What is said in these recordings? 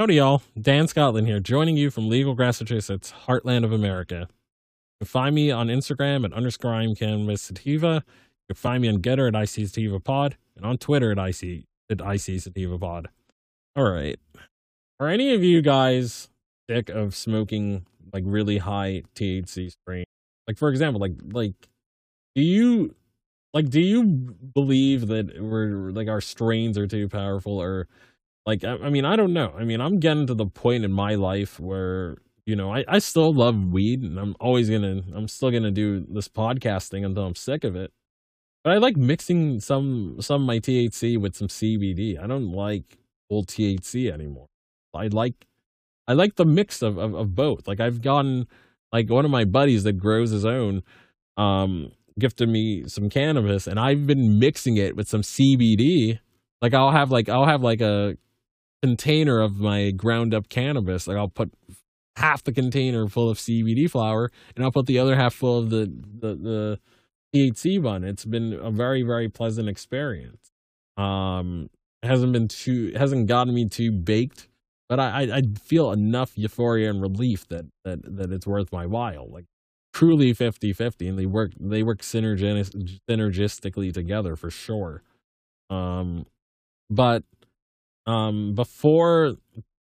Howdy, y'all. Dan Scotland here, joining you from Legal, Massachusetts, heartland of America. You can find me on Instagram at underscore I'm Sativa. You can find me on GETTR at IC Sativa Pod and on Twitter at IC at IC Sativa Pod. All right. Are any of you guys sick of smoking like really high THC strain? Like for example, like like do you like do you believe that we're like our strains are too powerful or like, I, I mean, I don't know. I mean, I'm getting to the point in my life where you know, I, I still love weed and I'm always gonna I'm still gonna do this podcasting until I'm sick of it. But I like mixing some some of my THC with some CBD. I don't like old THC anymore. I like I like the mix of, of, of both. Like I've gotten like one of my buddies that grows his own um gifted me some cannabis and I've been mixing it with some CBD. Like I'll have like I'll have like a container of my ground up cannabis. Like I'll put half the container full of CBD flower and I'll put the other half full of the the, the THC bun. It's been a very very pleasant experience. Um, hasn't been too hasn't gotten me too baked, but I, I I feel enough euphoria and relief that that that it's worth my while. Like truly 50-50 and they work they work synergistically together for sure. Um, but um, before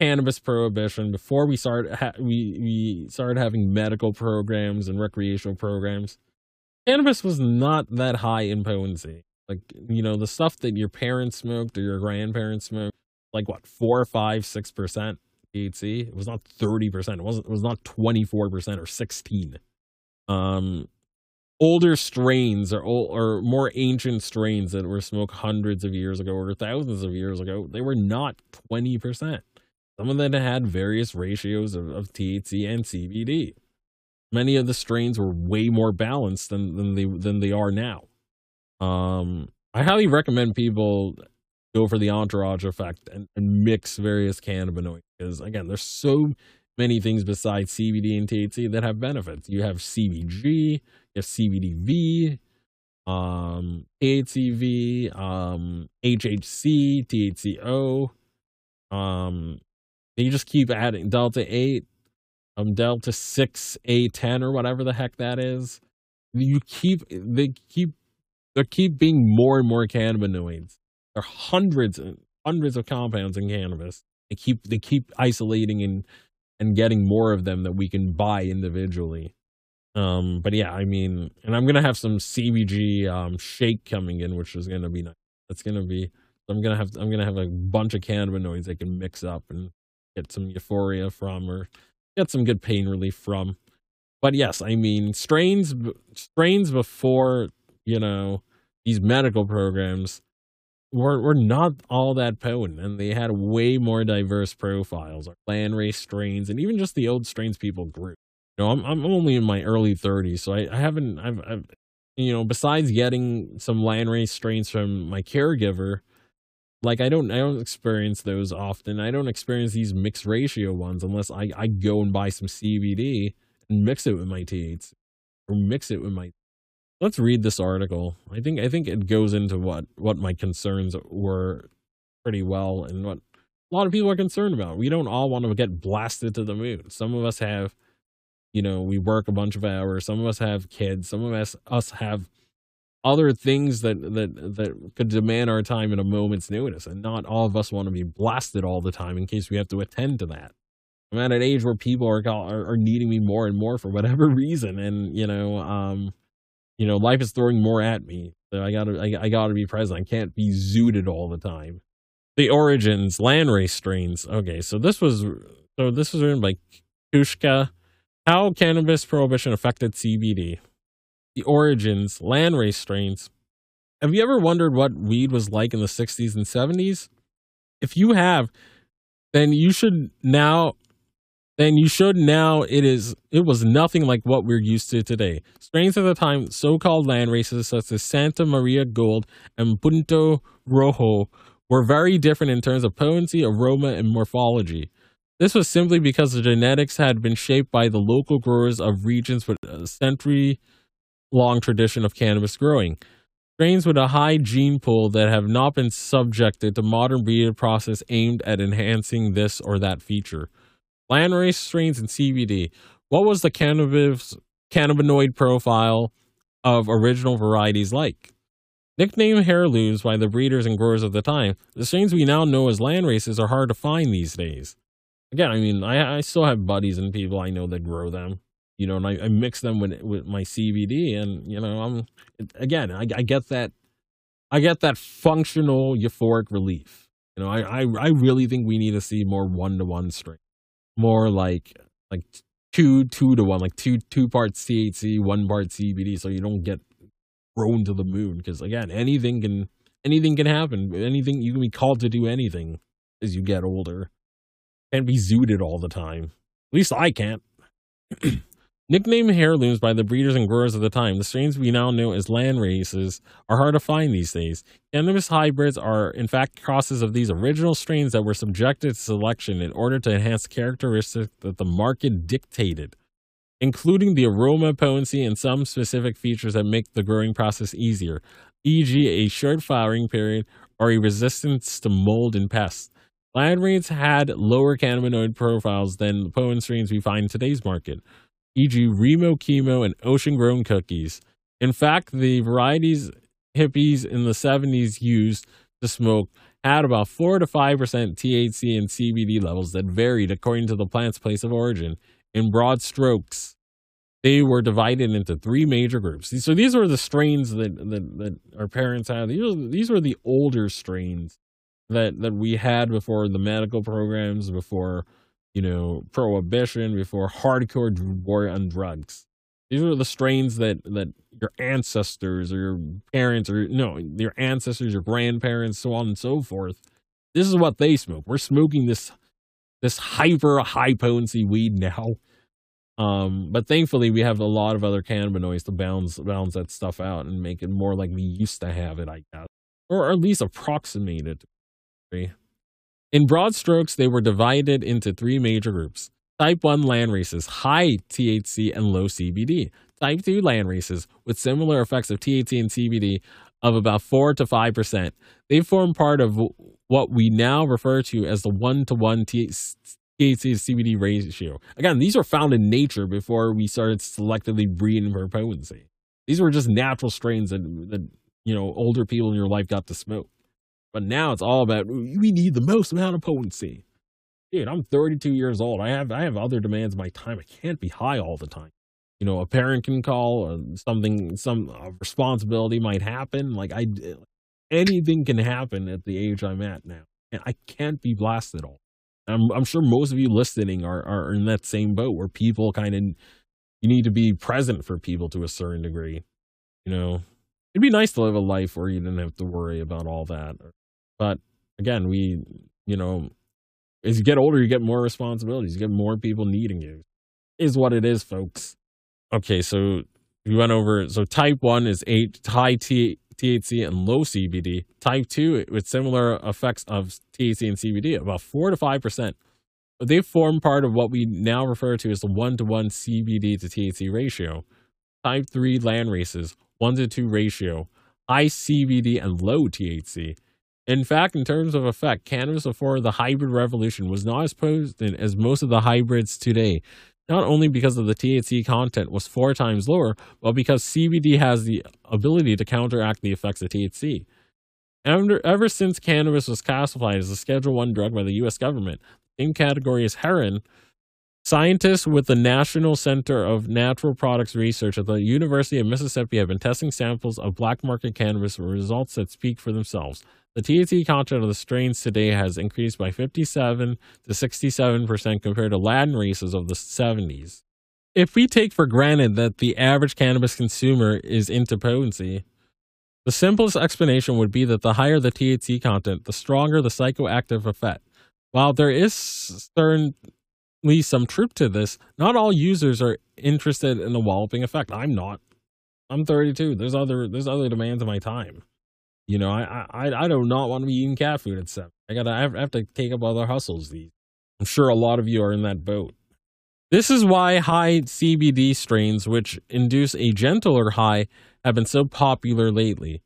cannabis prohibition, before we started ha- we we started having medical programs and recreational programs, cannabis was not that high in potency. Like you know, the stuff that your parents smoked or your grandparents smoked, like what four, five, six percent THC. It was not thirty percent. It wasn't. It was not twenty four percent or sixteen. Um, older strains or or more ancient strains that were smoked hundreds of years ago or thousands of years ago, they were not 20%. Some of them had various ratios of, of THC and CBD. Many of the strains were way more balanced than, than they than they are now. Um, I highly recommend people go for the entourage effect and, and mix various cannabinoids because again, there's so many things besides CBD and THC that have benefits. You have CBG, you have CBDV, um, AHCV, um, HHC, THCO. Um, you just keep adding Delta 8, um, Delta 6, A10, or whatever the heck that is. You keep, they keep, they keep being more and more cannabinoids. There are hundreds and hundreds of compounds in cannabis. They keep, they keep isolating and and getting more of them that we can buy individually. Um, but yeah, I mean, and I'm gonna have some CBG um, shake coming in, which is gonna be nice. That's gonna be. I'm gonna have. I'm gonna have a bunch of cannabinoids I can mix up and get some euphoria from, or get some good pain relief from. But yes, I mean strains. Strains before you know these medical programs were were not all that potent, and they had way more diverse profiles, or landrace strains, and even just the old strains people grew. You know, I'm I'm only in my early 30s, so I, I haven't I've, I've you know besides getting some landrace strains from my caregiver, like I don't I don't experience those often. I don't experience these mixed ratio ones unless I I go and buy some CBD and mix it with my THC or mix it with my let's read this article. I think I think it goes into what what my concerns were pretty well and what a lot of people are concerned about. We don't all want to get blasted to the moon. Some of us have, you know, we work a bunch of hours. Some of us have kids. Some of us us have other things that that that could demand our time at a moment's notice, and not all of us want to be blasted all the time in case we have to attend to that. I'm at an age where people are are, are needing me more and more for whatever reason, and you know, um, you know, life is throwing more at me. So I gotta, I, I gotta be present. I can't be zooted all the time. The origins, landrace strains. Okay, so this was, so this was written by Kushka. How cannabis prohibition affected CBD. The origins, landrace strains. Have you ever wondered what weed was like in the 60s and 70s? If you have, then you should now then you should now it is it was nothing like what we're used to today. Strains at the time, so-called land races such as Santa Maria Gold and Punto Rojo were very different in terms of potency, aroma, and morphology. This was simply because the genetics had been shaped by the local growers of regions with a century long tradition of cannabis growing. Strains with a high gene pool that have not been subjected to modern breeding process aimed at enhancing this or that feature landrace strains, and CBD. What was the cannabis cannabinoid profile of original varieties like? Nicknamed heirlooms by the breeders and growers of the time, the strains we now know as landraces are hard to find these days. Again, I mean, I, I still have buddies and people I know that grow them, you know, and I, I mix them with with my CBD, and you know, I'm again, I, I get that, I get that functional euphoric relief. You know, I, I, I really think we need to see more one to one strain more like like two two to one, like two two parts THC, one part CBD, so you don't get thrown to the moon. Because again, anything can anything can happen. Anything you can be called to do anything as you get older. Can't be zooted all the time. At least I can't. Nicknamed heirlooms by the breeders and growers of the time, the strains we now know as land races are hard to find these days. Cannabis hybrids are, in fact, crosses of these original strains that were subjected to selection in order to enhance characteristics that the market dictated, including the aroma, potency, and some specific features that make the growing process easier, e.g., a short flowering period or a resistance to mold and pests. Land races had lower cannabinoid profiles than the potent strains we find in today's market e.g., Remo Chemo and Ocean Grown cookies. In fact, the varieties hippies in the 70s used to smoke had about 4 to 5% THC and CBD levels that varied according to the plant's place of origin. In broad strokes, they were divided into three major groups. So these were the strains that, that, that our parents had. These were, these were the older strains that, that we had before the medical programs, before you know, prohibition, before hardcore war on drugs. These are the strains that that your ancestors or your parents or no, your ancestors, your grandparents, so on and so forth. This is what they smoke. We're smoking this this hyper high potency weed now. Um, but thankfully we have a lot of other cannabinoids to balance balance that stuff out and make it more like we used to have it, I guess. Or at least approximate it. In broad strokes, they were divided into three major groups. Type 1 land races, high THC and low CBD. Type 2 land races with similar effects of THC and CBD of about 4 to 5%. They form part of what we now refer to as the 1 to 1 THC to CBD ratio. Again, these were found in nature before we started selectively breeding for potency. These were just natural strains that, that you know older people in your life got to smoke. But now it's all about we need the most amount of potency dude, I'm 32 years old. I have I have other demands of my time. I can't be high all the time. You know, a parent can call, something, some uh, responsibility might happen. Like I, anything can happen at the age I'm at now, and I can't be blasted all. I'm I'm sure most of you listening are are in that same boat where people kind of you need to be present for people to a certain degree. You know, it'd be nice to live a life where you didn't have to worry about all that. But again, we, you know, as you get older, you get more responsibilities. You get more people needing you. Is what it is, folks. Okay, so we went over. So type one is eight high T, THC and low CBD. Type two with similar effects of THC and CBD, about four to five percent. They form part of what we now refer to as the one to one CBD to THC ratio. Type three land races, one to two ratio, high CBD and low THC. In fact, in terms of effect, cannabis before the hybrid revolution was not as potent as most of the hybrids today, not only because of the THC content was four times lower, but because CBD has the ability to counteract the effects of THC. Ever, ever since cannabis was classified as a Schedule One drug by the U.S. government, same category as heroin, Scientists with the National Center of Natural Products Research at the University of Mississippi have been testing samples of black market cannabis with results that speak for themselves. The THC content of the strains today has increased by 57 to 67% compared to land races of the 70s. If we take for granted that the average cannabis consumer is into potency, the simplest explanation would be that the higher the THC content, the stronger the psychoactive effect. While there is certain some truth to this. Not all users are interested in the walloping effect. I'm not. I'm 32. There's other there's other demands of my time. You know, I I I do not want to be eating cat food at seven. I gotta I have to take up other hustles. These. I'm sure a lot of you are in that boat. This is why high CBD strains, which induce a gentler high, have been so popular lately.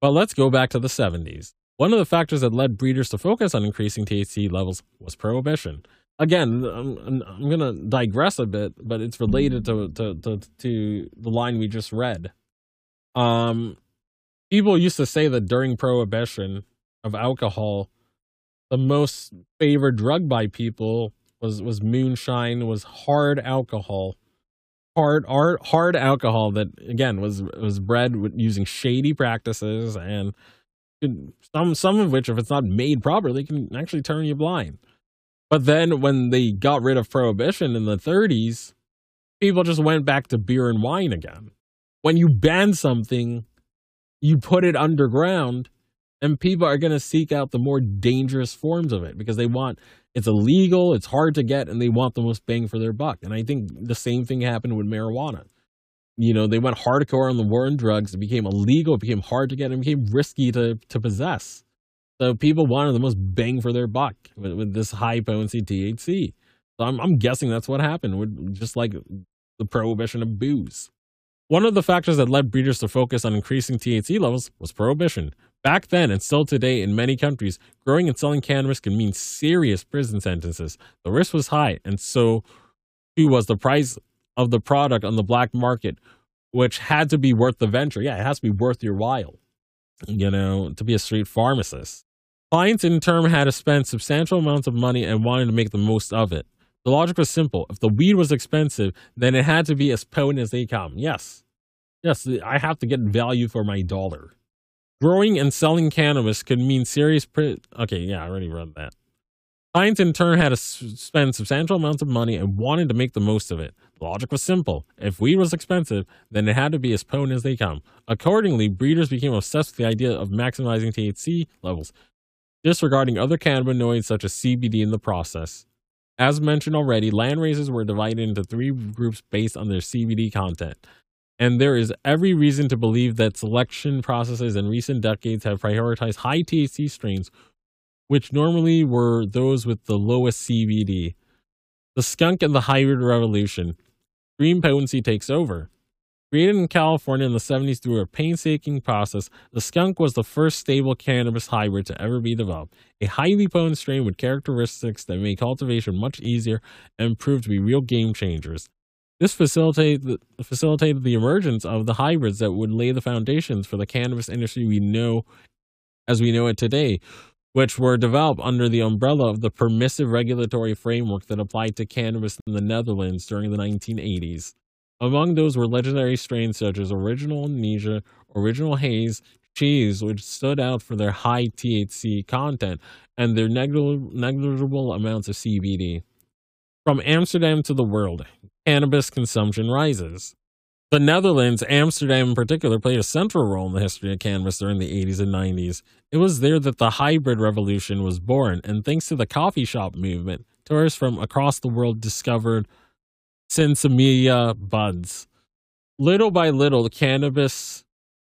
But let's go back to the 70s. One of the factors that led breeders to focus on increasing THC levels was prohibition again, I'm, I'm going to digress a bit, but it's related to, to, to, to the line we just read. Um, people used to say that during prohibition of alcohol, the most favored drug by people was was moonshine, was hard alcohol, hard hard hard alcohol that again was was bred with using shady practices and some some of which, if it's not made properly, can actually turn you blind. But then when they got rid of prohibition in the 30s, people just went back to beer and wine again. When you ban something, you put it underground, and people are going to seek out the more dangerous forms of it because they want it's illegal, it's hard to get, and they want the most bang for their buck. And I think the same thing happened with marijuana. You know, they went hardcore on the war on drugs. It became illegal, it became hard to get, and became risky to, to possess. So people wanted the most bang for their buck with, with this high potency THC. So I'm, I'm guessing that's what happened, with just like the prohibition of booze. One of the factors that led breeders to focus on increasing THC levels was prohibition. Back then, and still today in many countries, growing and selling cannabis can mean serious prison sentences. The risk was high, and so too was the price of the product on the black market, which had to be worth the venture. Yeah, it has to be worth your while, you know, to be a street pharmacist. Clients, in turn, had to spend substantial amounts of money and wanted to make the most of it. The logic was simple. If the weed was expensive, then it had to be as potent as they come. Yes. Yes, I have to get value for my dollar. Growing and selling cannabis could mean serious. Pri- okay, yeah, I already read that. Clients in turn had to spend substantial amounts of money and wanted to make the most of it. The logic was simple. If weed was expensive, then it had to be as potent as they come. Accordingly, breeders became obsessed with the idea of maximizing THC levels, disregarding other cannabinoids such as CBD in the process. As mentioned already, land races were divided into three groups based on their CBD content. And there is every reason to believe that selection processes in recent decades have prioritized high THC strains which normally were those with the lowest CBD. The skunk and the hybrid revolution. Green potency takes over. Created in California in the 70s through a painstaking process, the skunk was the first stable cannabis hybrid to ever be developed. A highly potent strain with characteristics that made cultivation much easier and proved to be real game changers. This facilitated, facilitated the emergence of the hybrids that would lay the foundations for the cannabis industry we know as we know it today, which were developed under the umbrella of the permissive regulatory framework that applied to cannabis in the Netherlands during the 1980s. Among those were legendary strains such as Original Amnesia, Original Haze, Cheese, which stood out for their high THC content and their negligible amounts of CBD. From Amsterdam to the world, cannabis consumption rises. The Netherlands, Amsterdam in particular, played a central role in the history of cannabis during the 80s and 90s. It was there that the hybrid revolution was born, and thanks to the coffee shop movement, tourists from across the world discovered Sinsemilla buds. Little by little, cannabis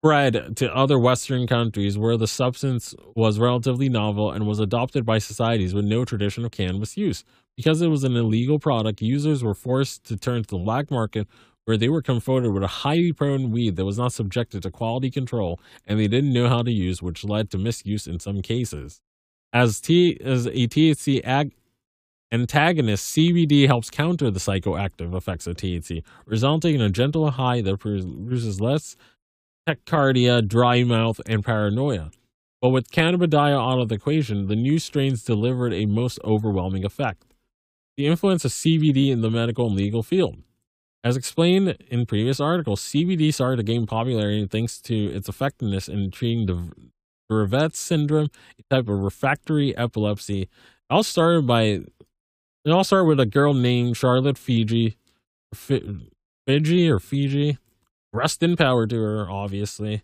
spread to other Western countries where the substance was relatively novel and was adopted by societies with no tradition of cannabis use. Because it was an illegal product, users were forced to turn to the black market where they were confronted with a highly prone weed that was not subjected to quality control and they didn't know how to use, which led to misuse in some cases. As, T, as a THC ag- antagonist, CBD helps counter the psychoactive effects of THC, resulting in a gentle high that produces less tachycardia, dry mouth, and paranoia. But with cannabidiol out of the equation, the new strains delivered a most overwhelming effect. The influence of CBD in the medical and legal field. As explained in previous articles, CBD started to gain popularity thanks to its effectiveness in treating the Dravet syndrome, a type of refractory epilepsy. All started by it all started with a girl named Charlotte Figi, Fiji or Fiji. Rest in power to her, obviously,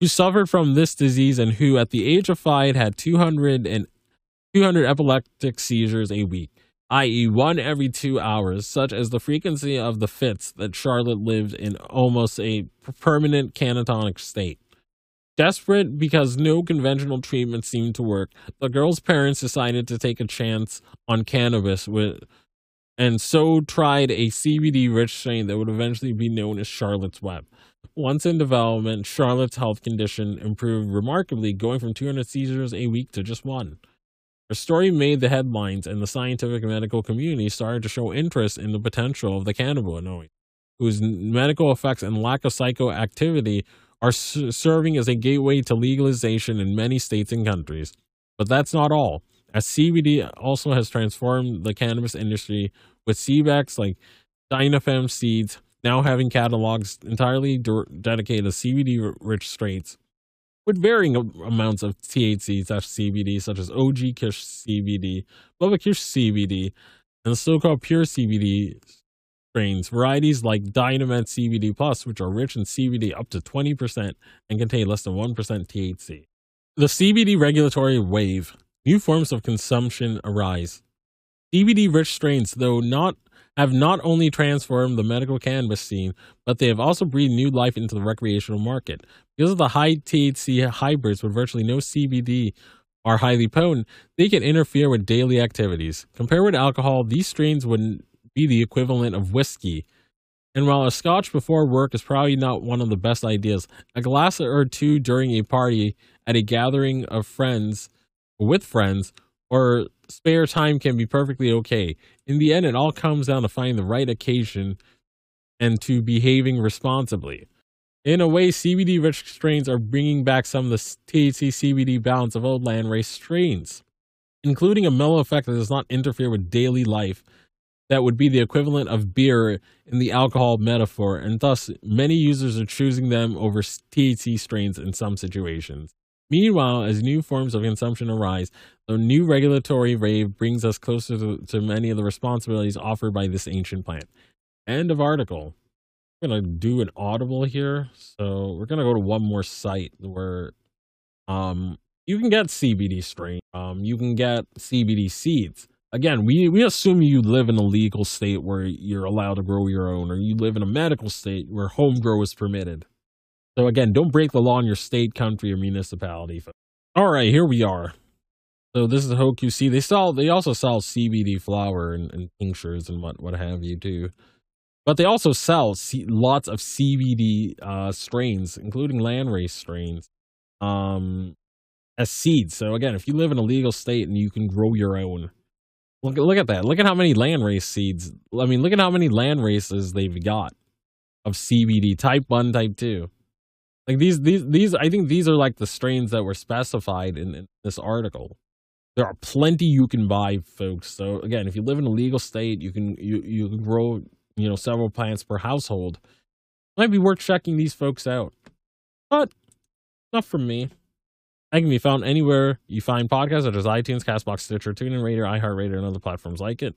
who suffered from this disease and who, at the age of five, had 200 and 200 epileptic seizures a week i.e., one every two hours, such as the frequency of the fits that Charlotte lived in almost a permanent catatonic state. Desperate because no conventional treatment seemed to work, the girl's parents decided to take a chance on cannabis with, and so tried a CBD rich strain that would eventually be known as Charlotte's Web. Once in development, Charlotte's health condition improved remarkably, going from 200 seizures a week to just one. Her story made the headlines, and the scientific and medical community started to show interest in the potential of the cannabinoid, whose medical effects and lack of psychoactivity are serving as a gateway to legalization in many states and countries. But that's not all, as CBD also has transformed the cannabis industry with seed banks like Dinafem Seeds now having catalogs entirely dedicated to CBD rich strains with varying amounts of THC such CBD, such as OG Kush CBD, Bubba Kush CBD, and the so-called pure CBD strains. Varieties like Dinamed CBD Plus, which are rich in CBD up to 20% and contain less than 1% THC. The CBD regulatory wave. New forms of consumption arise. CBD rich strains, though not have not only transformed the medical cannabis scene, but they have also breathed new life into the recreational market. Because of the high THC hybrids with virtually no CBD are highly potent, they can interfere with daily activities. Compared with alcohol, these strains would be the equivalent of whiskey. And while a scotch before work is probably not one of the best ideas, a glass or two during a party at a gathering of friends with friends or spare time can be perfectly okay. In the end, it all comes down to finding the right occasion and to behaving responsibly. In a way, CBD rich strains are bringing back some of the THC CBD balance of old landrace strains, including a mellow effect that does not interfere with daily life. That would be the equivalent of beer in the alcohol metaphor, and thus many users are choosing them over THC strains in some situations. Meanwhile, as new forms of consumption arise, the new regulatory wave brings us closer to, to many of the responsibilities offered by this ancient plant. End of article. I'm gonna do an audible here, so we're gonna go to one more site where um you can get CBD strain. Um, you can get CBD seeds. Again, we we assume you live in a legal state where you're allowed to grow your own, or you live in a medical state where home grow is permitted. So again, don't break the law in your state, country, or municipality. All right, here we are. So this is HoQC. They sell. They also sell CBD flower and, and tinctures and what what have you too. But they also sell C- lots of CBD uh, strains, including landrace strains, um, as seeds. So again, if you live in a legal state and you can grow your own, look look at that. Look at how many landrace seeds. I mean, look at how many land races they've got of CBD type one, type two. Like these, these, these. I think these are like the strains that were specified in, in this article. There are plenty you can buy, folks. So again, if you live in a legal state, you can you you can grow you know several plants per household. Might be worth checking these folks out. But not from me. I can be found anywhere you find podcasts, such as iTunes, Castbox, Stitcher, TuneIn Radio, iHeartRadio, and other platforms like it.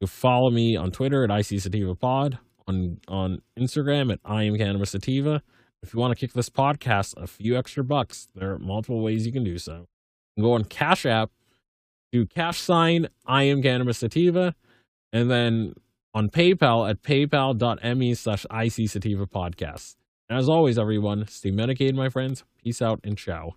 You follow me on Twitter at IC Sativa Pod, on on Instagram at I am Cannabis Sativa. If you want to kick this podcast a few extra bucks, there are multiple ways you can do so. You can go on Cash App, do cash sign I am Cannabis Sativa, and then on PayPal at paypal.me slash IC Sativa Podcast. As always, everyone, stay medicated, my friends. Peace out and ciao.